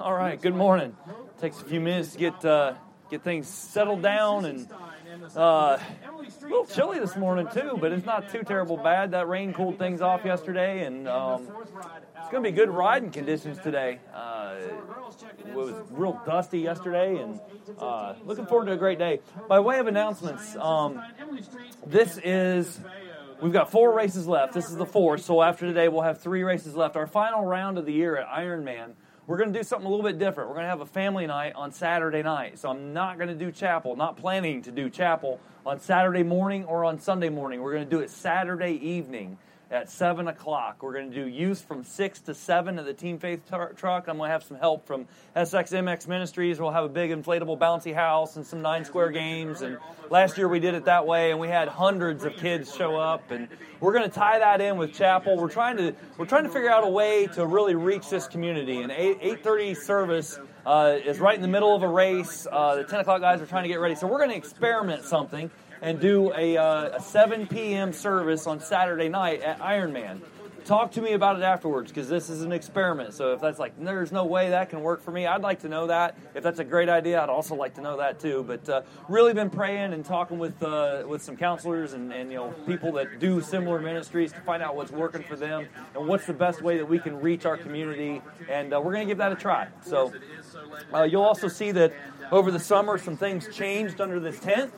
All right. Good morning. Takes a few minutes to get uh, get things settled down, and uh, a little chilly this morning too, but it's not too terrible bad. That rain cooled things off yesterday, and um, it's going to be good riding conditions today. Uh, it was real dusty yesterday, and uh, looking forward to a great day. By way of announcements, um, this is We've got four races left. This is the fourth, so after today, we'll have three races left. Our final round of the year at Ironman. We're going to do something a little bit different. We're going to have a family night on Saturday night. So I'm not going to do chapel, not planning to do chapel on Saturday morning or on Sunday morning. We're going to do it Saturday evening at 7 o'clock. We're going to do youth from 6 to 7 at the Team Faith tar- truck. I'm going to have some help from SXMX Ministries. We'll have a big inflatable bouncy house and some nine square games. And last year we did it that way, and we had hundreds of kids show up. And we're going to tie that in with chapel. We're trying to we're trying to figure out a way to really reach this community. And 8 8:30 service. Uh, is right in the middle of a race. Uh, the 10 o'clock guys are trying to get ready. So we're going to experiment something and do a, uh, a 7 p.m. service on Saturday night at Ironman. Talk to me about it afterwards because this is an experiment. So if that's like, there's no way that can work for me, I'd like to know that. If that's a great idea, I'd also like to know that too. But uh, really been praying and talking with uh, with some counselors and, and you know people that do similar ministries to find out what's working for them and what's the best way that we can reach our community. And uh, we're going to give that a try. So uh, you'll also see that over the summer some things changed under this tent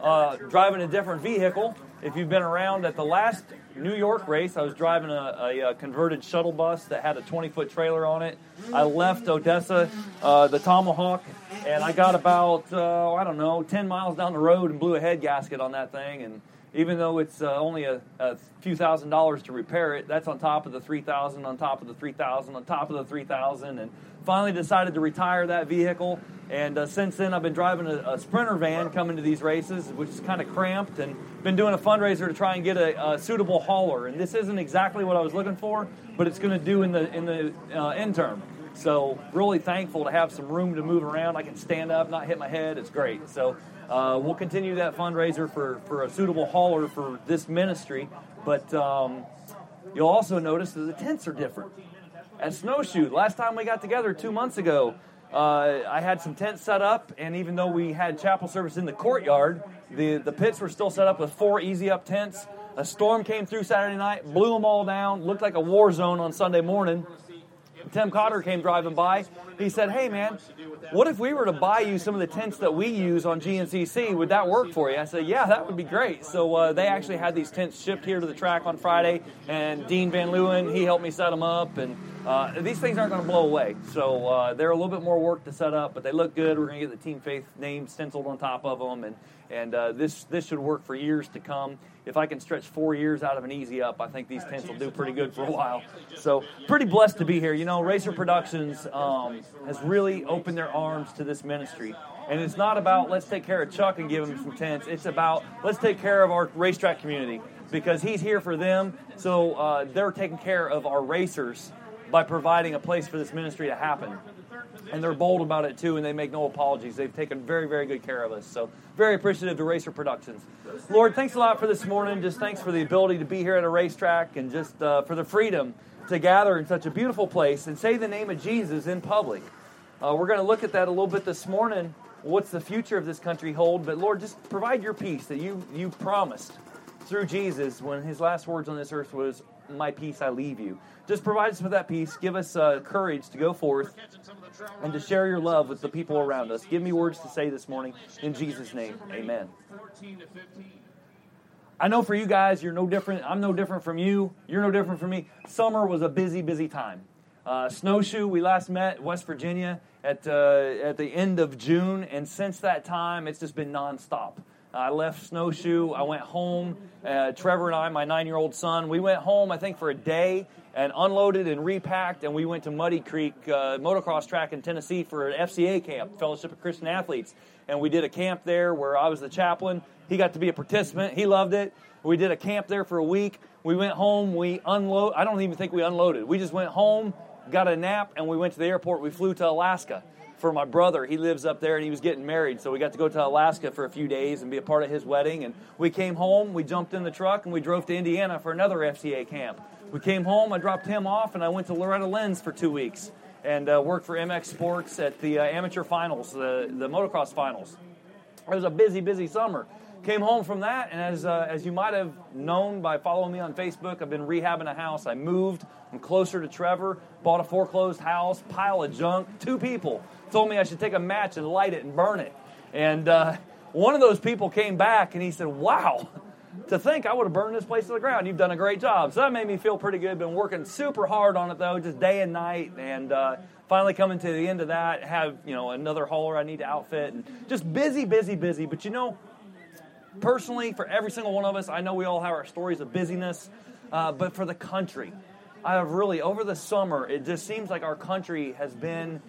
uh, driving a different vehicle. If you've been around at the last New York race, I was driving a, a, a converted shuttle bus that had a 20 foot trailer on it. I left Odessa, uh, the Tomahawk, and I got about, uh, I don't know, 10 miles down the road and blew a head gasket on that thing. And even though it's uh, only a, a, few thousand dollars to repair it, that's on top of the 3000 on top of the 3000 on top of the 3000 And finally decided to retire that vehicle and uh, since then, I've been driving a, a, Sprinter van coming to these races, which is kind of cramped, and been doing a fundraiser to try and get a, a suitable hauler. And this isn't exactly what I was looking for, but it's going to do in the in the uh, end term. So really thankful to have some room to move around. I can stand up, not hit my head. It's great. So uh, we'll continue that fundraiser for for a suitable hauler for this ministry. But um, you'll also notice that the tents are different. At Snowshoe, last time we got together two months ago, uh, I had some tents set up, and even though we had chapel service in the courtyard, the, the pits were still set up with four easy up tents. A storm came through Saturday night, blew them all down, looked like a war zone on Sunday morning. Tim Cotter came driving by. He said, Hey, man, what if we were to buy you some of the tents that we use on GNCC? Would that work for you? I said, Yeah, that would be great. So uh, they actually had these tents shipped here to the track on Friday, and Dean Van Leeuwen, he helped me set them up. And uh, these things aren't going to blow away. So uh, they're a little bit more work to set up, but they look good. We're going to get the Team Faith name stenciled on top of them, and, and uh, this, this should work for years to come if I can stretch four years out of an easy up, I think these tents will do pretty good for a while. So, pretty blessed to be here. You know, Racer Productions um, has really opened their arms to this ministry. And it's not about let's take care of Chuck and give him some tents. It's about let's take care of our racetrack community because he's here for them. So uh, they're taking care of our racers by providing a place for this ministry to happen and they're bold about it too, and they make no apologies. They've taken very, very good care of us. So, very appreciative to Racer Productions. Lord, thanks a lot for this morning. Just thanks for the ability to be here at a racetrack and just uh, for the freedom to gather in such a beautiful place and say the name of Jesus in public. Uh, we're going to look at that a little bit this morning. What's the future of this country hold? But Lord, just provide your peace that you you promised through Jesus when his last words on this earth was, "My peace I leave you." Just provide us with that peace. Give us uh, courage to go forth and to share your love with the people around us. Give me words to say this morning in Jesus' name. Amen. I know for you guys, you're no different. I'm no different from you. You're no different from me. Summer was a busy, busy time. Uh, snowshoe, we last met West Virginia at, uh, at the end of June, and since that time, it's just been nonstop. I left Snowshoe. I went home. Uh, Trevor and I, my nine year old son, we went home, I think, for a day and unloaded and repacked, and we went to Muddy Creek uh, motocross track in Tennessee for an FCA camp, Fellowship of Christian Athletes. And we did a camp there where I was the chaplain. He got to be a participant. He loved it. We did a camp there for a week. We went home. We unload. I don't even think we unloaded. We just went home, got a nap, and we went to the airport. We flew to Alaska for my brother. He lives up there and he was getting married. So we got to go to Alaska for a few days and be a part of his wedding. And we came home, we jumped in the truck, and we drove to Indiana for another FCA camp. We came home, I dropped him off, and I went to Loretta Lynn's for two weeks. And uh, worked for MX Sports at the uh, amateur finals, the, the motocross finals. It was a busy, busy summer. Came home from that, and as, uh, as you might have known by following me on Facebook, I've been rehabbing a house. I moved. I'm closer to Trevor. Bought a foreclosed house, pile of junk. Two people told me I should take a match and light it and burn it. And uh, one of those people came back and he said, Wow, to think I would have burned this place to the ground. You've done a great job. So that made me feel pretty good. Been working super hard on it though, just day and night, and uh, finally coming to the end of that. Have you know another hauler I need to outfit, and just busy, busy, busy. But you know, personally, for every single one of us, I know we all have our stories of busyness, uh, but for the country, I have really over the summer. It just seems like our country has been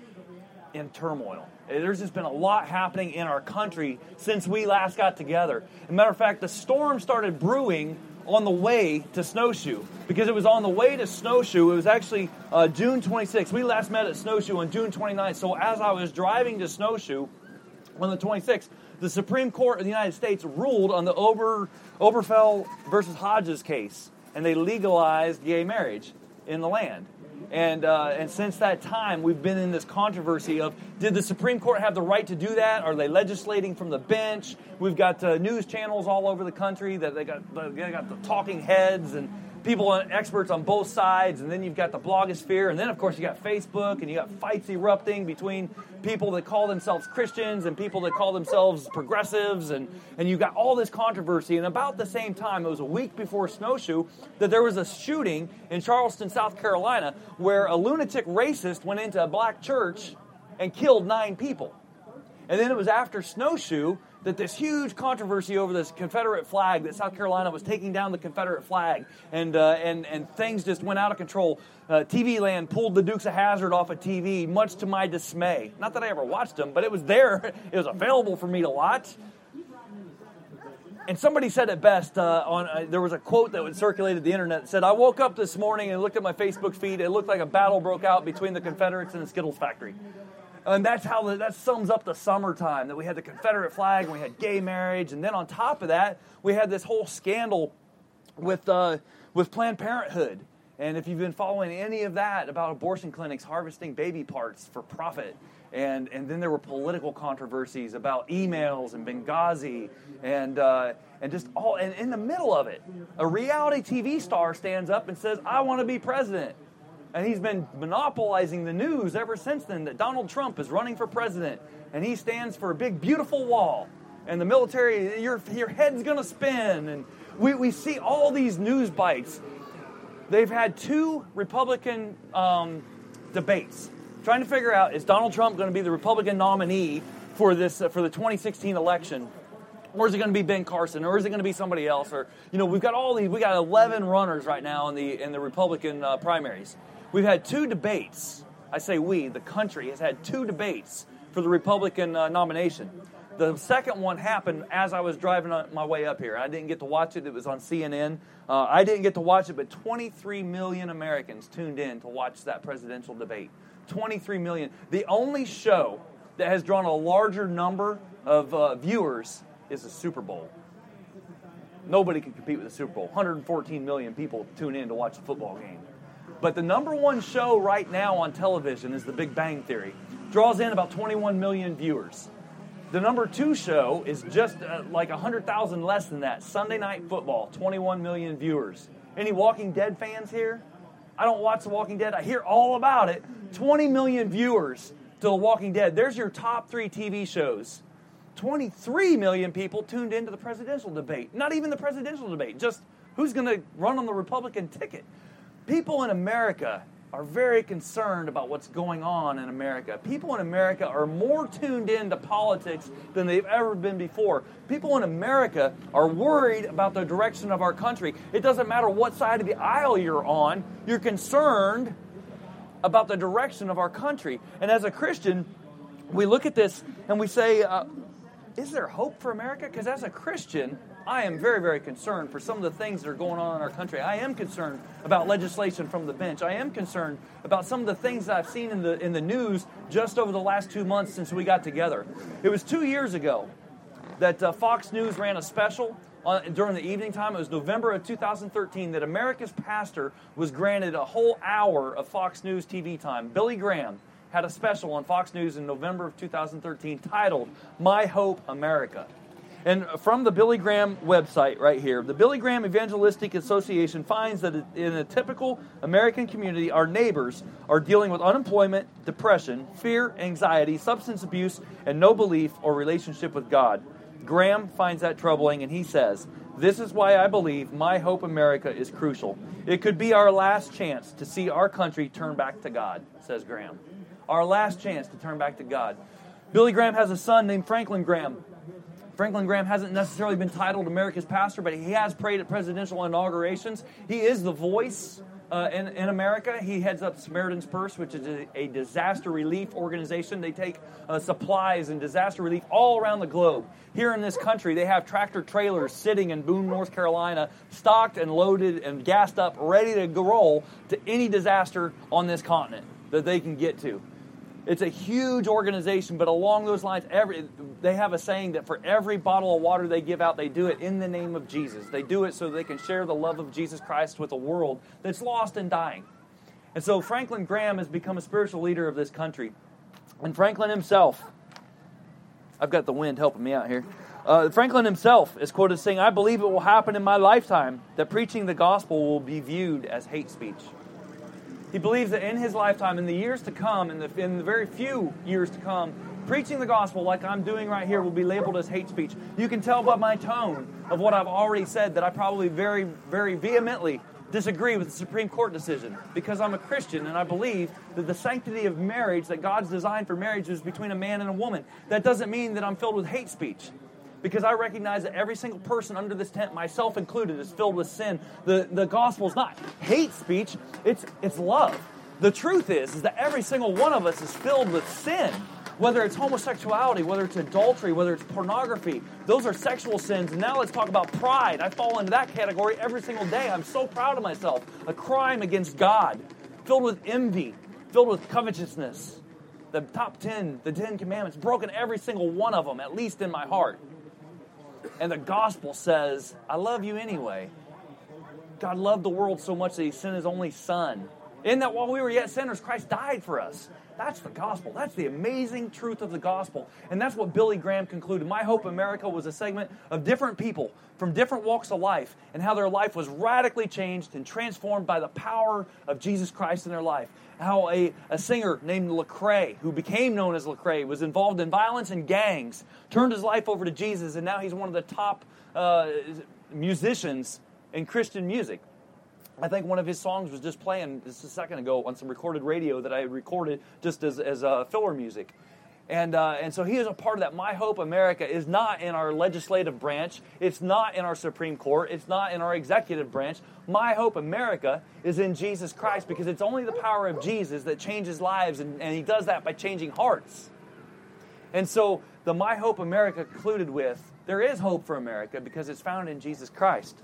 in turmoil. There's just been a lot happening in our country since we last got together. As a matter of fact, the storm started brewing on the way to Snowshoe because it was on the way to Snowshoe. It was actually uh, June 26th. We last met at Snowshoe on June 29th. So as I was driving to Snowshoe on the 26th, the Supreme Court of the United States ruled on the Ober, Obergefell versus Hodges case, and they legalized gay marriage in the land. And, uh, and since that time, we've been in this controversy of did the Supreme Court have the right to do that? Are they legislating from the bench? We've got uh, news channels all over the country that they got, they got the talking heads and people, on, experts on both sides, and then you've got the blogosphere, and then of course you got Facebook, and you got fights erupting between people that call themselves Christians and people that call themselves progressives, and, and you got all this controversy. And about the same time, it was a week before Snowshoe, that there was a shooting in Charleston, South Carolina, where a lunatic racist went into a black church and killed nine people. And then it was after Snowshoe that this huge controversy over this Confederate flag that South Carolina was taking down the Confederate flag, and uh, and and things just went out of control. Uh, TV Land pulled the Dukes of Hazzard off of TV, much to my dismay. Not that I ever watched them, but it was there. It was available for me to watch. And somebody said it best. Uh, on uh, there was a quote that circulated the internet that said, "I woke up this morning and looked at my Facebook feed. It looked like a battle broke out between the Confederates and the Skittles factory." And that's how the, that sums up the summertime that we had the Confederate flag and we had gay marriage. And then on top of that, we had this whole scandal with, uh, with Planned Parenthood. And if you've been following any of that about abortion clinics harvesting baby parts for profit, and, and then there were political controversies about emails and Benghazi, and, uh, and just all, and in the middle of it, a reality TV star stands up and says, I want to be president. And he's been monopolizing the news ever since then that Donald Trump is running for president and he stands for a big, beautiful wall. And the military, your, your head's going to spin. And we, we see all these news bites. They've had two Republican um, debates trying to figure out is Donald Trump going to be the Republican nominee for, this, uh, for the 2016 election? or is it going to be Ben Carson, or is it going to be somebody else? Or you know, we've got all these. We got 11 runners right now in the in the Republican uh, primaries, We've had two debates. I say we, the country has had two debates for the Republican uh, nomination. The second one happened as I was driving on my way up here. I didn't get to watch it, it was on CNN. Uh, I didn't get to watch it, but 23 million Americans tuned in to watch that presidential debate. 23 million. The only show that has drawn a larger number of uh, viewers is the Super Bowl. Nobody can compete with the Super Bowl. 114 million people tune in to watch a football game. But the number one show right now on television is The Big Bang Theory. Draws in about 21 million viewers. The number two show is just uh, like 100,000 less than that. Sunday Night Football, 21 million viewers. Any Walking Dead fans here? I don't watch The Walking Dead. I hear all about it. 20 million viewers to The Walking Dead. There's your top three TV shows. 23 million people tuned into the presidential debate. Not even the presidential debate, just who's going to run on the Republican ticket people in America are very concerned about what's going on in America. People in America are more tuned in to politics than they've ever been before. People in America are worried about the direction of our country. It doesn't matter what side of the aisle you're on, you're concerned about the direction of our country. And as a Christian, we look at this and we say, uh, is there hope for America? Because as a Christian, I am very, very concerned for some of the things that are going on in our country. I am concerned about legislation from the bench. I am concerned about some of the things that I've seen in the in the news just over the last two months since we got together. It was two years ago that uh, Fox News ran a special on, during the evening time. It was November of 2013 that America's pastor was granted a whole hour of Fox News TV time. Billy Graham had a special on Fox News in November of 2013 titled My Hope America. And from the Billy Graham website right here, the Billy Graham Evangelistic Association finds that in a typical American community, our neighbors are dealing with unemployment, depression, fear, anxiety, substance abuse, and no belief or relationship with God. Graham finds that troubling, and he says, This is why I believe My Hope America is crucial. It could be our last chance to see our country turn back to God, says Graham. Our last chance to turn back to God. Billy Graham has a son named Franklin Graham. Franklin Graham hasn't necessarily been titled America's pastor, but he has prayed at presidential inaugurations. He is the voice uh, in, in, America. He heads up Samaritan's Purse, which is a, a disaster relief organization. They take uh, supplies and disaster relief all around the globe. Here in this country, they have tractor trailers sitting in Boone, North Carolina, stocked and loaded and gassed up, ready to roll to any disaster on this continent that they can get to. It's a huge organization, but along those lines, every, they have a saying that for every bottle of water they give out, they do it in the name of Jesus. They do it so they can share the love of Jesus Christ with a world that's lost and dying. And so Franklin Graham has become a spiritual leader of this country. And Franklin himself, I've got the wind helping me out here. Uh, Franklin himself is quoted saying, I believe it will happen in my lifetime that preaching the gospel will be viewed as hate speech. He believes that in his lifetime, in the years to come, in the, in the very few years to come, preaching the gospel like I'm doing right here will be labeled as hate speech. You can tell by my tone of what I've already said that I probably very, very vehemently disagree with the Supreme Court decision because I'm a Christian and I believe that the sanctity of marriage that God's designed for marriage is between a man and a woman. That doesn't mean that I'm filled with hate speech because I recognize that every single person under this tent, myself included, is filled with sin. The, the gospel is not hate speech, it's, it's love. The truth is, is that every single one of us is filled with sin. Whether it's homosexuality, whether it's adultery, whether it's pornography, those are sexual sins. And now let's talk about pride. I fall into that category every single day. I'm so proud of myself. A crime against God, filled with envy, filled with covetousness. The top 10, the 10 commandments, broken every single one of them, at least in my heart. And the gospel says, I love you anyway. God loved the world so much that he sent his only son. In that while we were yet sinners, Christ died for us. That's the gospel. That's the amazing truth of the gospel. And that's what Billy Graham concluded. My Hope America was a segment of different people from different walks of life and how their life was radically changed and transformed by the power of Jesus Christ in their life how a, a singer named Lecrae, who became known as Lecrae, was involved in violence and gangs, turned his life over to Jesus, and now he's one of the top uh, musicians in Christian music. I think one of his songs was just playing just a second ago on some recorded radio that I had recorded just as, as uh, filler music. And, uh, and so he is a part of that. My Hope America is not in our legislative branch. It's not in our Supreme Court. It's not in our executive branch. My Hope America is in Jesus Christ because it's only the power of Jesus that changes lives, and, and he does that by changing hearts. And so the My Hope America concluded with there is hope for America because it's found in Jesus Christ.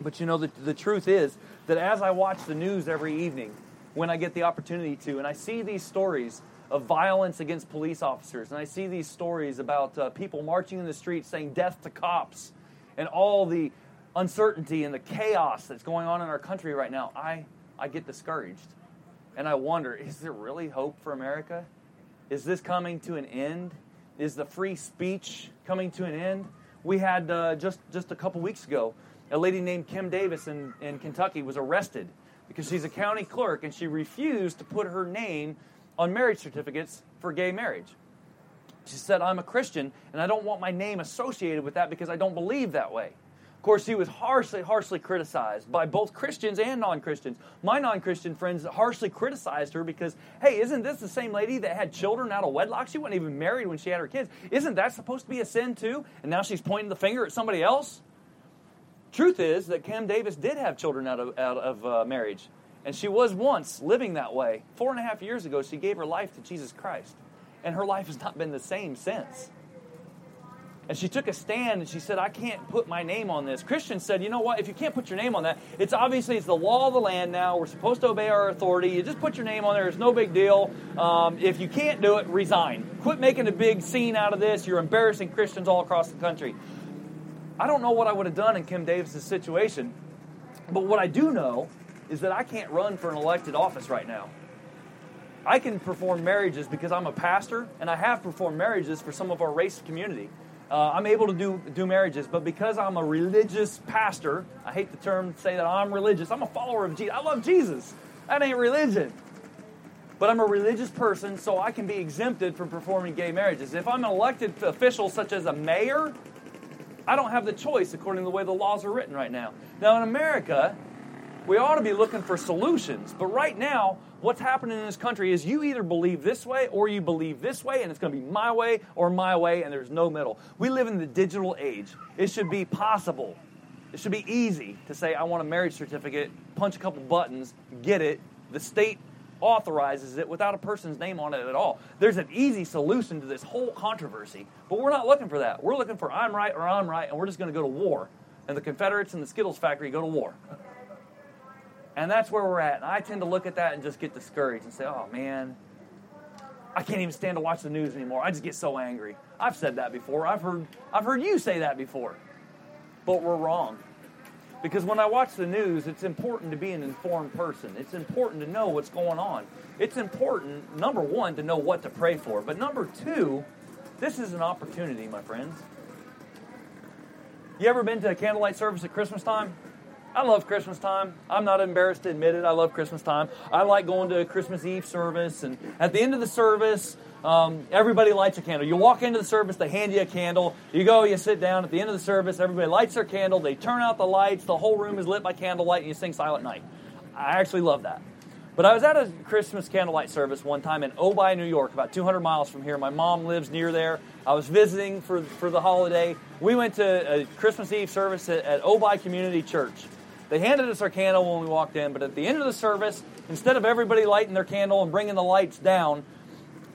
But you know, the, the truth is that as I watch the news every evening, when I get the opportunity to, and I see these stories of violence against police officers. And I see these stories about uh, people marching in the streets saying death to cops and all the uncertainty and the chaos that's going on in our country right now. I, I get discouraged. And I wonder is there really hope for America? Is this coming to an end? Is the free speech coming to an end? We had uh, just, just a couple weeks ago a lady named Kim Davis in, in Kentucky was arrested because she's a county clerk and she refused to put her name on marriage certificates for gay marriage. She said, I'm a Christian and I don't want my name associated with that because I don't believe that way. Of course, she was harshly, harshly criticized by both Christians and non Christians. My non Christian friends harshly criticized her because, hey, isn't this the same lady that had children out of wedlock? She wasn't even married when she had her kids. Isn't that supposed to be a sin too? And now she's pointing the finger at somebody else? Truth is that Kim Davis did have children out of, out of uh, marriage. And she was once living that way. Four and a half years ago, she gave her life to Jesus Christ. And her life has not been the same since. And she took a stand and she said, I can't put my name on this. Christians said, you know what? If you can't put your name on that, it's obviously it's the law of the land now. We're supposed to obey our authority. You just put your name on there. It's no big deal. Um, if you can't do it, resign. Quit making a big scene out of this. You're embarrassing Christians all across the country. I don't know what I would have done in Kim Davis's situation, but what I do know is that I can't run for an elected office right now. I can perform marriages because I'm a pastor, and I have performed marriages for some of our race community. Uh, I'm able to do, do marriages, but because I'm a religious pastor, I hate the term say that I'm religious. I'm a follower of Jesus. I love Jesus. That ain't religion. But I'm a religious person, so I can be exempted from performing gay marriages. If I'm an elected official, such as a mayor, I don't have the choice according to the way the laws are written right now. Now, in America, we ought to be looking for solutions. But right now, what's happening in this country is you either believe this way or you believe this way, and it's going to be my way or my way, and there's no middle. We live in the digital age. It should be possible. It should be easy to say, I want a marriage certificate, punch a couple buttons, get it. The state authorizes it without a person's name on it at all. There's an easy solution to this whole controversy, but we're not looking for that. We're looking for I'm right or I'm right, and we're just going to go to war. And the Confederates and the Skittles factory go to war. And that's where we're at. And I tend to look at that and just get discouraged and say, oh man, I can't even stand to watch the news anymore. I just get so angry. I've said that before. I've heard, I've heard you say that before. But we're wrong. Because when I watch the news, it's important to be an informed person. It's important to know what's going on. It's important, number one, to know what to pray for. But number two, this is an opportunity, my friends. You ever been to a candlelight service at Christmas time? I love Christmas time. I'm not embarrassed to admit it. I love Christmas time. I like going to a Christmas Eve service, and at the end of the service, um, everybody lights a candle. You walk into the service, they hand you a candle. You go, you sit down. At the end of the service, everybody lights their candle. They turn out the lights. The whole room is lit by candlelight, and you sing Silent Night. I actually love that. But I was at a Christmas candlelight service one time in Ojai, New York, about 200 miles from here. My mom lives near there. I was visiting for, for the holiday. We went to a Christmas Eve service at, at Ojai Community Church. They handed us our candle when we walked in, but at the end of the service, instead of everybody lighting their candle and bringing the lights down,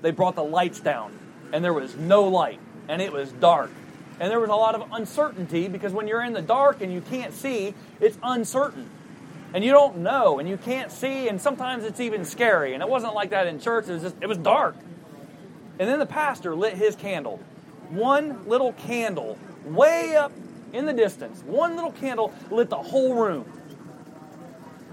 they brought the lights down. And there was no light, and it was dark. And there was a lot of uncertainty because when you're in the dark and you can't see, it's uncertain. And you don't know, and you can't see, and sometimes it's even scary. And it wasn't like that in church, it was just, it was dark. And then the pastor lit his candle. One little candle way up in the distance. One little candle lit the whole room.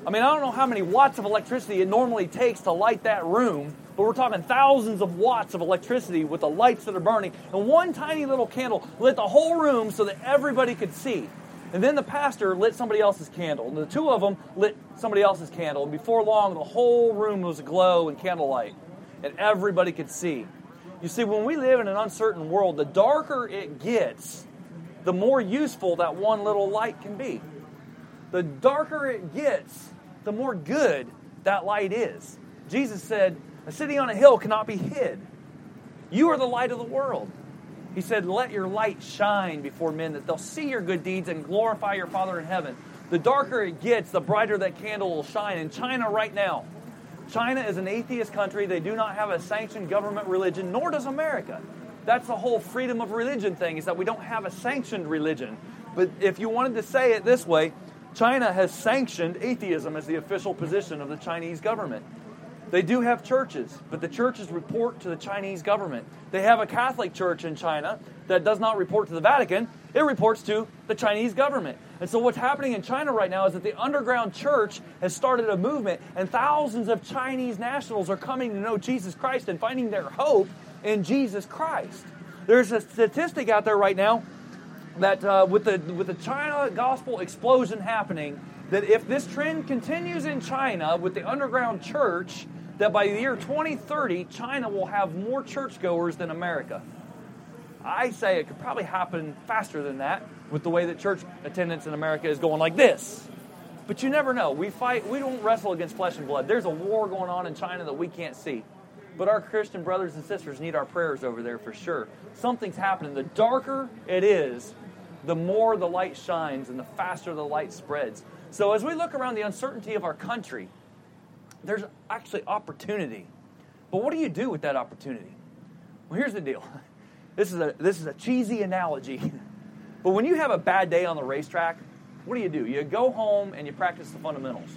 I mean, I don't know how many watts of electricity it normally takes to light that room, but we're talking thousands of watts of electricity with the lights that are burning. And one tiny little candle lit the whole room so that everybody could see. And then the pastor lit somebody else's candle. And the two of them lit somebody else's candle. And before long, the whole room was aglow in candlelight. And everybody could see. You see, when we live in an uncertain world, the darker it gets, the more useful that one little light can be. The darker it gets, the more good that light is. Jesus said, A city on a hill cannot be hid. You are the light of the world. He said, Let your light shine before men that they'll see your good deeds and glorify your Father in heaven. The darker it gets, the brighter that candle will shine. In China, right now, China is an atheist country. They do not have a sanctioned government religion, nor does America. That's the whole freedom of religion thing, is that we don't have a sanctioned religion. But if you wanted to say it this way, China has sanctioned atheism as the official position of the Chinese government. They do have churches, but the churches report to the Chinese government. They have a Catholic church in China that does not report to the Vatican, it reports to the Chinese government. And so, what's happening in China right now is that the underground church has started a movement, and thousands of Chinese nationals are coming to know Jesus Christ and finding their hope in Jesus Christ. There's a statistic out there right now that uh, with the with the China gospel explosion happening, that if this trend continues in China with the underground church, that by the year 2030, China will have more churchgoers than America. I say it could probably happen faster than that with the way that church attendance in America is going like this. But you never know. We fight, we don't wrestle against flesh and blood. There's a war going on in China that we can't see. But our Christian brothers and sisters need our prayers over there for sure. Something's happening. The darker it is, the more the light shines and the faster the light spreads. So as we look around the uncertainty of our country, there's actually opportunity. But what do you do with that opportunity? Well, here's the deal. This is a this is a cheesy analogy. but when you have a bad day on the racetrack, what do you do? You go home and you practice the fundamentals.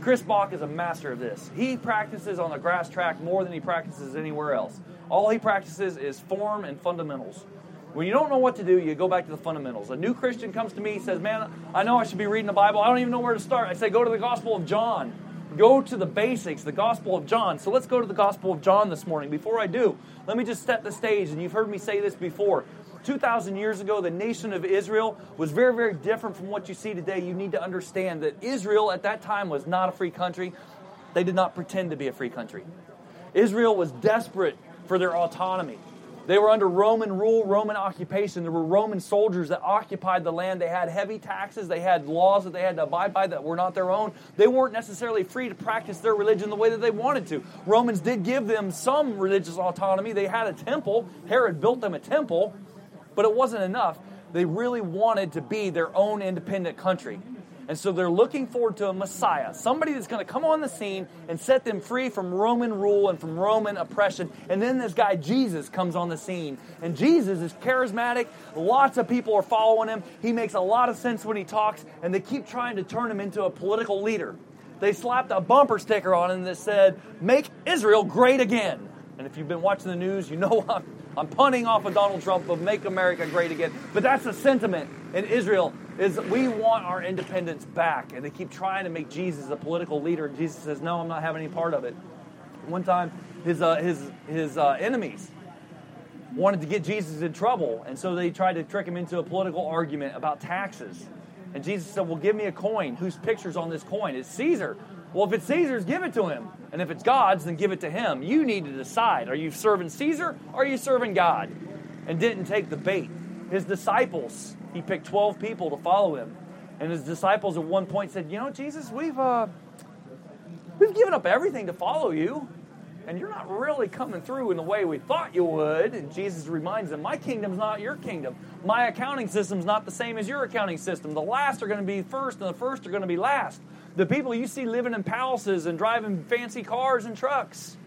Chris Bach is a master of this. He practices on the grass track more than he practices anywhere else. All he practices is form and fundamentals. When you don't know what to do, you go back to the fundamentals. A new Christian comes to me, says, Man, I know I should be reading the Bible. I don't even know where to start. I say, Go to the Gospel of John. Go to the basics, the Gospel of John. So let's go to the Gospel of John this morning. Before I do, let me just set the stage. And you've heard me say this before. 2,000 years ago, the nation of Israel was very, very different from what you see today. You need to understand that Israel at that time was not a free country. They did not pretend to be a free country. Israel was desperate for their autonomy. They were under Roman rule, Roman occupation. There were Roman soldiers that occupied the land. They had heavy taxes. They had laws that they had to abide by that were not their own. They weren't necessarily free to practice their religion the way that they wanted to. Romans did give them some religious autonomy. They had a temple. Herod built them a temple, but it wasn't enough. They really wanted to be their own independent country. And so they're looking forward to a Messiah, somebody that's going to come on the scene and set them free from Roman rule and from Roman oppression. And then this guy, Jesus, comes on the scene. And Jesus is charismatic. Lots of people are following him. He makes a lot of sense when he talks, and they keep trying to turn him into a political leader. They slapped a bumper sticker on him that said, Make Israel great again. And if you've been watching the news, you know I'm, I'm punting off of Donald Trump of make America great again. But that's the sentiment in Israel is we want our independence back. And they keep trying to make Jesus a political leader. And Jesus says, no, I'm not having any part of it. One time, his, uh, his, his uh, enemies wanted to get Jesus in trouble. And so they tried to trick him into a political argument about taxes. And Jesus said, well, give me a coin. Whose picture's on this coin? It's Caesar. Well, if it's Caesar's, give it to him. And if it's God's, then give it to him. You need to decide. Are you serving Caesar or are you serving God? And didn't take the bait. His disciples, he picked 12 people to follow him. And his disciples at one point said, You know, Jesus, we've, uh, we've given up everything to follow you. And you're not really coming through in the way we thought you would. And Jesus reminds them, My kingdom's not your kingdom. My accounting system's not the same as your accounting system. The last are going to be first, and the first are going to be last. The people you see living in palaces and driving fancy cars and trucks,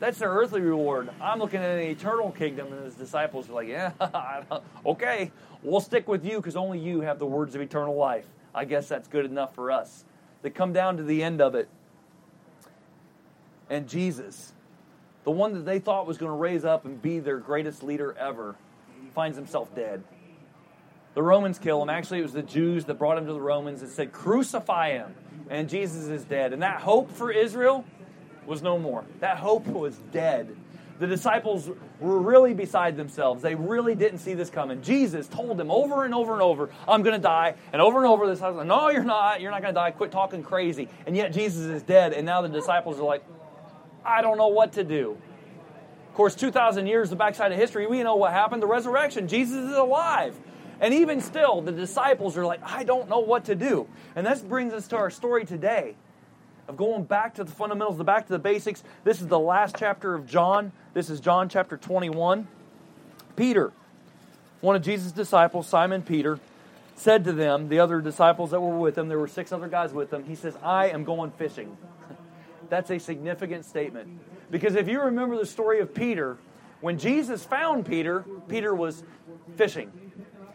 that's their earthly reward. I'm looking at an eternal kingdom, and his disciples are like, Yeah, okay, we'll stick with you because only you have the words of eternal life. I guess that's good enough for us. They come down to the end of it. And Jesus, the one that they thought was going to raise up and be their greatest leader ever, finds himself dead. The Romans kill him. Actually, it was the Jews that brought him to the Romans and said, Crucify him and Jesus is dead. And that hope for Israel was no more. That hope was dead. The disciples were really beside themselves. They really didn't see this coming. Jesus told them over and over and over, I'm going to die. And over and over, this like, no, you're not. You're not going to die. Quit talking crazy. And yet Jesus is dead. And now the disciples are like, I don't know what to do. Of course, 2,000 years, the backside of history, we know what happened. The resurrection. Jesus is alive. And even still, the disciples are like, I don't know what to do. And this brings us to our story today of going back to the fundamentals, the back to the basics. This is the last chapter of John. This is John chapter 21. Peter, one of Jesus' disciples, Simon Peter, said to them, the other disciples that were with him, there were six other guys with him, he says, I am going fishing. That's a significant statement. Because if you remember the story of Peter, when Jesus found Peter, Peter was fishing.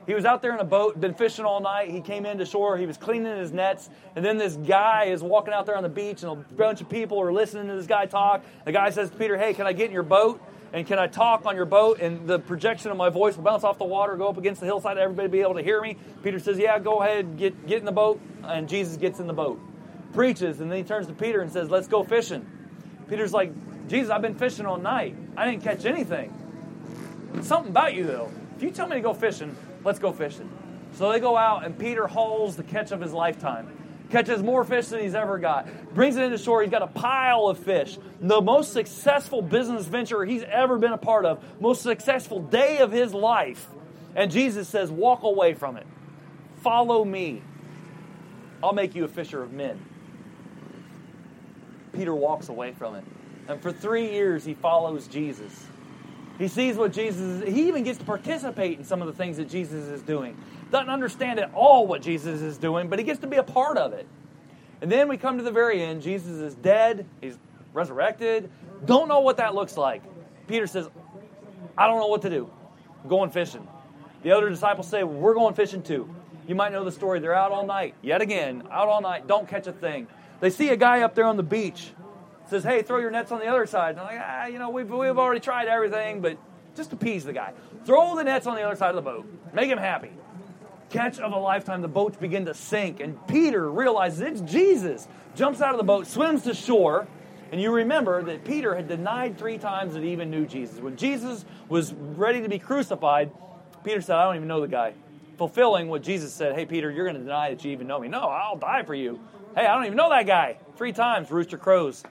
He was out there in a boat, been fishing all night. He came into shore. He was cleaning his nets. And then this guy is walking out there on the beach, and a bunch of people are listening to this guy talk. The guy says to Peter, Hey, can I get in your boat? And can I talk on your boat? And the projection of my voice will bounce off the water, go up against the hillside, everybody be able to hear me. Peter says, Yeah, go ahead, get, get in the boat. And Jesus gets in the boat, preaches, and then he turns to Peter and says, Let's go fishing. Peter's like, Jesus, I've been fishing all night. I didn't catch anything. Something about you, though. If you tell me to go fishing, Let's go fishing. So they go out, and Peter hauls the catch of his lifetime. Catches more fish than he's ever got. Brings it into shore. He's got a pile of fish. The most successful business venture he's ever been a part of. Most successful day of his life. And Jesus says, Walk away from it. Follow me. I'll make you a fisher of men. Peter walks away from it. And for three years, he follows Jesus. He sees what Jesus is, he even gets to participate in some of the things that Jesus is doing. Doesn't understand at all what Jesus is doing, but he gets to be a part of it. And then we come to the very end. Jesus is dead, he's resurrected. Don't know what that looks like. Peter says, I don't know what to do. I'm going fishing. The other disciples say, We're going fishing too. You might know the story. They're out all night, yet again, out all night, don't catch a thing. They see a guy up there on the beach says, hey, throw your nets on the other side. And I'm like, ah, you know, we've, we've already tried everything, but Just appease the guy. Throw the nets on the other side of the boat. Make him happy. Catch of a lifetime, the boats begin to sink, and Peter realizes it's Jesus. Jumps out of the boat, swims to shore, and you remember that Peter had denied three times that he even knew Jesus. When Jesus was ready to be crucified, Peter said, I don't even know the guy. Fulfilling what Jesus said, Hey, Peter, you're going to deny that you even know me. No, I'll die for you. Hey, I don't even know that guy. Three times, rooster crows.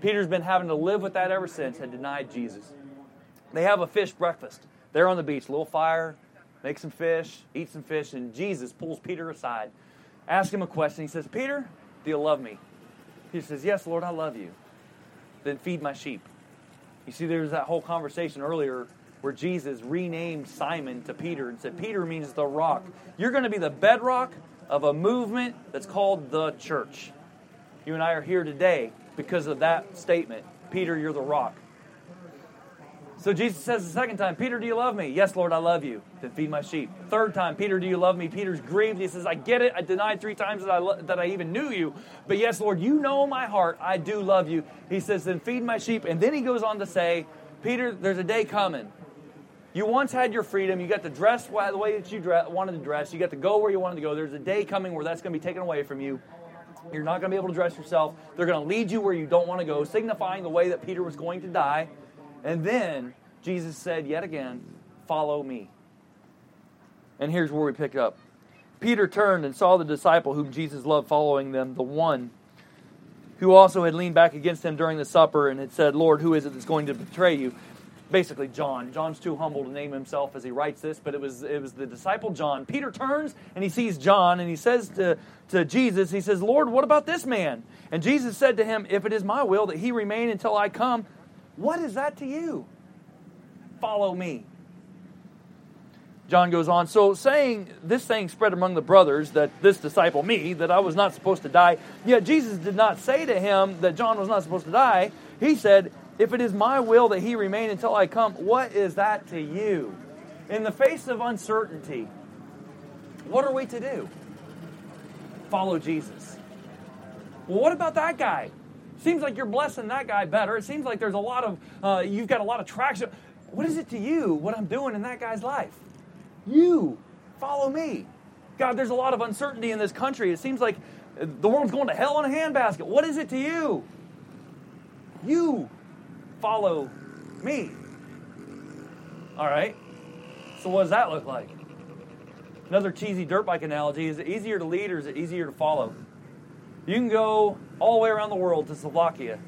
Peter's been having to live with that ever since, had denied Jesus. They have a fish breakfast. They're on the beach, little fire, make some fish, eat some fish, and Jesus pulls Peter aside, asks him a question. He says, Peter, do you love me? He says, Yes, Lord, I love you. Then feed my sheep. You see, there's that whole conversation earlier where Jesus renamed Simon to Peter and said, Peter means the rock. You're going to be the bedrock of a movement that's called the church. You and I are here today because of that statement. Peter, you're the rock. So Jesus says the second time, Peter, do you love me? Yes, Lord, I love you. Then feed my sheep. Third time, Peter, do you love me? Peter's grieved. He says, I get it. I denied three times that I, lo- that I even knew you. But yes, Lord, you know my heart. I do love you. He says, then feed my sheep. And then he goes on to say, Peter, there's a day coming. You once had your freedom. You got to dress the way that you wanted to dress. You got to go where you wanted to go. There's a day coming where that's going to be taken away from you. You're not going to be able to dress yourself. They're going to lead you where you don't want to go, signifying the way that Peter was going to die. And then Jesus said yet again, Follow me. And here's where we pick up. Peter turned and saw the disciple whom Jesus loved following them, the one who also had leaned back against him during the supper and had said, Lord, who is it that's going to betray you? Basically, John. John's too humble to name himself as he writes this, but it was, it was the disciple John. Peter turns and he sees John and he says to, to Jesus, He says, Lord, what about this man? And Jesus said to him, If it is my will that he remain until I come, what is that to you? Follow me. John goes on, so saying this thing spread among the brothers that this disciple, me, that I was not supposed to die, yet Jesus did not say to him that John was not supposed to die. He said, If it is my will that he remain until I come, what is that to you? In the face of uncertainty, what are we to do? Follow Jesus. Well, what about that guy? Seems like you're blessing that guy better. It seems like there's a lot of, uh, you've got a lot of traction. What is it to you what I'm doing in that guy's life? You follow me. God, there's a lot of uncertainty in this country. It seems like the world's going to hell in a handbasket. What is it to you? You follow me. All right. So, what does that look like? Another cheesy dirt bike analogy is it easier to lead or is it easier to follow? You can go all the way around the world to Slovakia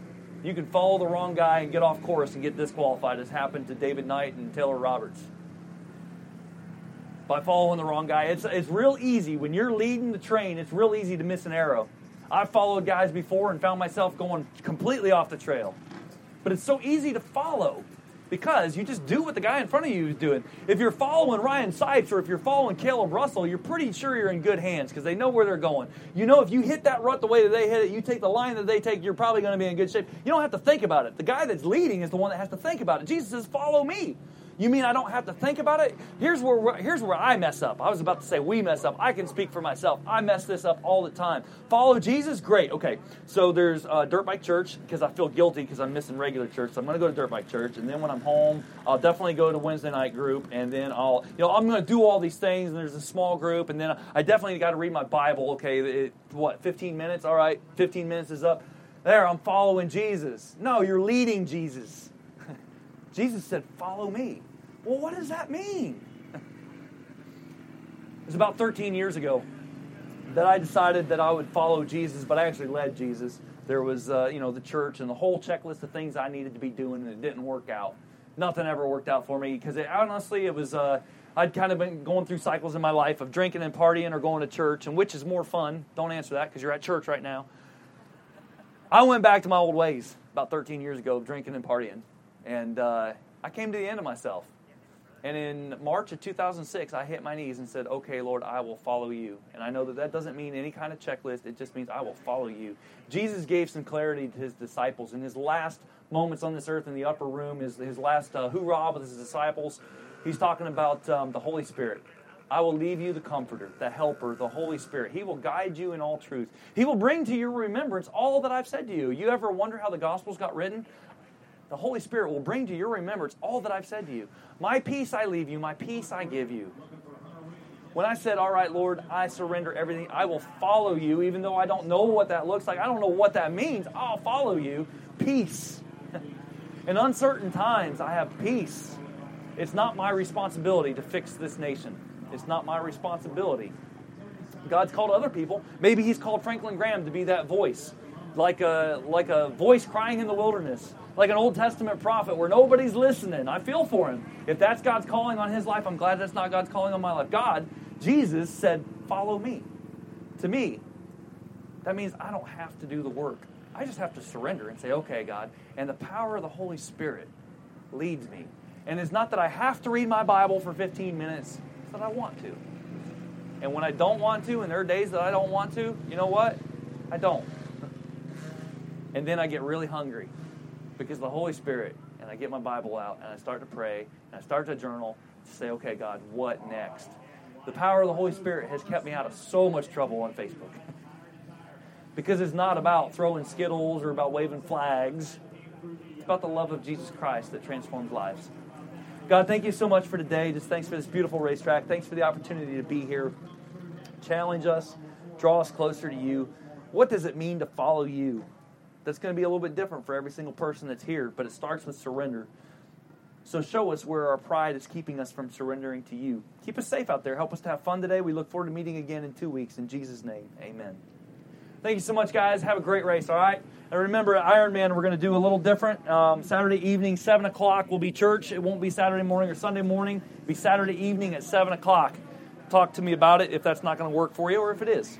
you can follow the wrong guy and get off course and get disqualified, as happened to David Knight and Taylor Roberts. By following the wrong guy, it's, it's real easy. When you're leading the train, it's real easy to miss an arrow. I've followed guys before and found myself going completely off the trail. But it's so easy to follow because you just do what the guy in front of you is doing. If you're following Ryan Sipes or if you're following Kailub Russell, you're pretty sure you're in good hands because they know where they're going. You know, if you hit that rut the way that they hit it, you take the line that they take, you're probably going to be in good shape. You don't have to think about it. The guy that's leading is the one that has to think about it. Jesus says, Follow me. You mean I don't have to think about it? Here's where here's where I mess up. I was about to say we mess up. I can speak for myself. I mess this up all the time. Follow Jesus, great. Okay, so there's uh, Dirt Bike Church because I feel guilty because I'm missing regular church. So I'm going to go to Dirt Bike Church, and then when I'm home, I'll definitely go to Wednesday night group, and then I'll you know I'm going to do all these things. And there's a small group, and then I definitely got to read my Bible. Okay, it, what 15 minutes? All right, 15 minutes is up. There, I'm following Jesus. No, you're leading Jesus. Jesus said, Follow me. Well, what does that mean? it was about 13 years ago that I decided that I would follow Jesus, but I actually led Jesus. There was, uh, you know, the church and the whole checklist of things I needed to be doing, and it didn't work out. Nothing ever worked out for me because honestly, it was. Uh, I'd kind of been going through cycles in my life of drinking and partying or going to church, and which is more fun? Don't answer that because you're at church right now. I went back to my old ways about 13 years ago, drinking and partying, and uh, I came to the end of myself. And in March of 2006, I hit my knees and said, Okay, Lord, I will follow you. And I know that that doesn't mean any kind of checklist, it just means I will follow you. Jesus gave some clarity to his disciples in his last moments on this earth in the upper room, his, his last uh, hoorah with his disciples. He's talking about um, the Holy Spirit. I will leave you the Comforter, the Helper, the Holy Spirit. He will guide you in all truth. He will bring to your remembrance all that I've said to you. You ever wonder how the Gospels got written? The Holy Spirit will bring to your remembrance all that I've said to you. My peace I leave you, my peace I give you. When I said, All right, Lord, I surrender everything, I will follow you, even though I don't know what that looks like, I don't know what that means, I'll follow you. Peace. In uncertain times, I have peace. It's not my responsibility to fix this nation. It's not my responsibility. God's called other people. Maybe He's called Franklin Graham to be that voice, like a, like a voice crying in the wilderness, like an Old Testament prophet where nobody's listening. I feel for him. If that's God's calling on his life, I'm glad that's not God's calling on my life. God, Jesus said, Follow me. To me, that means I don't have to do the work. I just have to surrender and say, Okay, God. And the power of the Holy Spirit leads me. And it's not that I have to read my Bible for 15 minutes, it's that I want to. And when I don't want to, and there are days that I don't want to, you know what? I don't. And then I get really hungry because the Holy Spirit, and I get my Bible out, and I start to pray, and I start to journal to say, okay, God, what next? The power of the Holy Spirit has kept me out of so much trouble on Facebook. because it's not about throwing skittles or about waving flags. It's about the love of Jesus Christ that transforms lives. God, thank you so much for today. Just thanks for this beautiful racetrack. Thanks for the opportunity to be here. Challenge us, draw us closer to you. What does it mean to follow you? That's going to be a little bit different for every single person that's here, but it starts with surrender. So show us where our pride is keeping us from surrendering to you. Keep us safe out there. Help us to have fun today. We look forward to meeting again in two weeks. In Jesus' name, amen. Thank you so much, guys. Have a great race, all right? And remember, Ironman, we're going to do a little different. Um, Saturday evening, 7 o'clock will be church. It won't be Saturday morning or Sunday morning. It'll be Saturday evening at 7 o'clock. Talk to me about it if that's not going to work for you or if it is.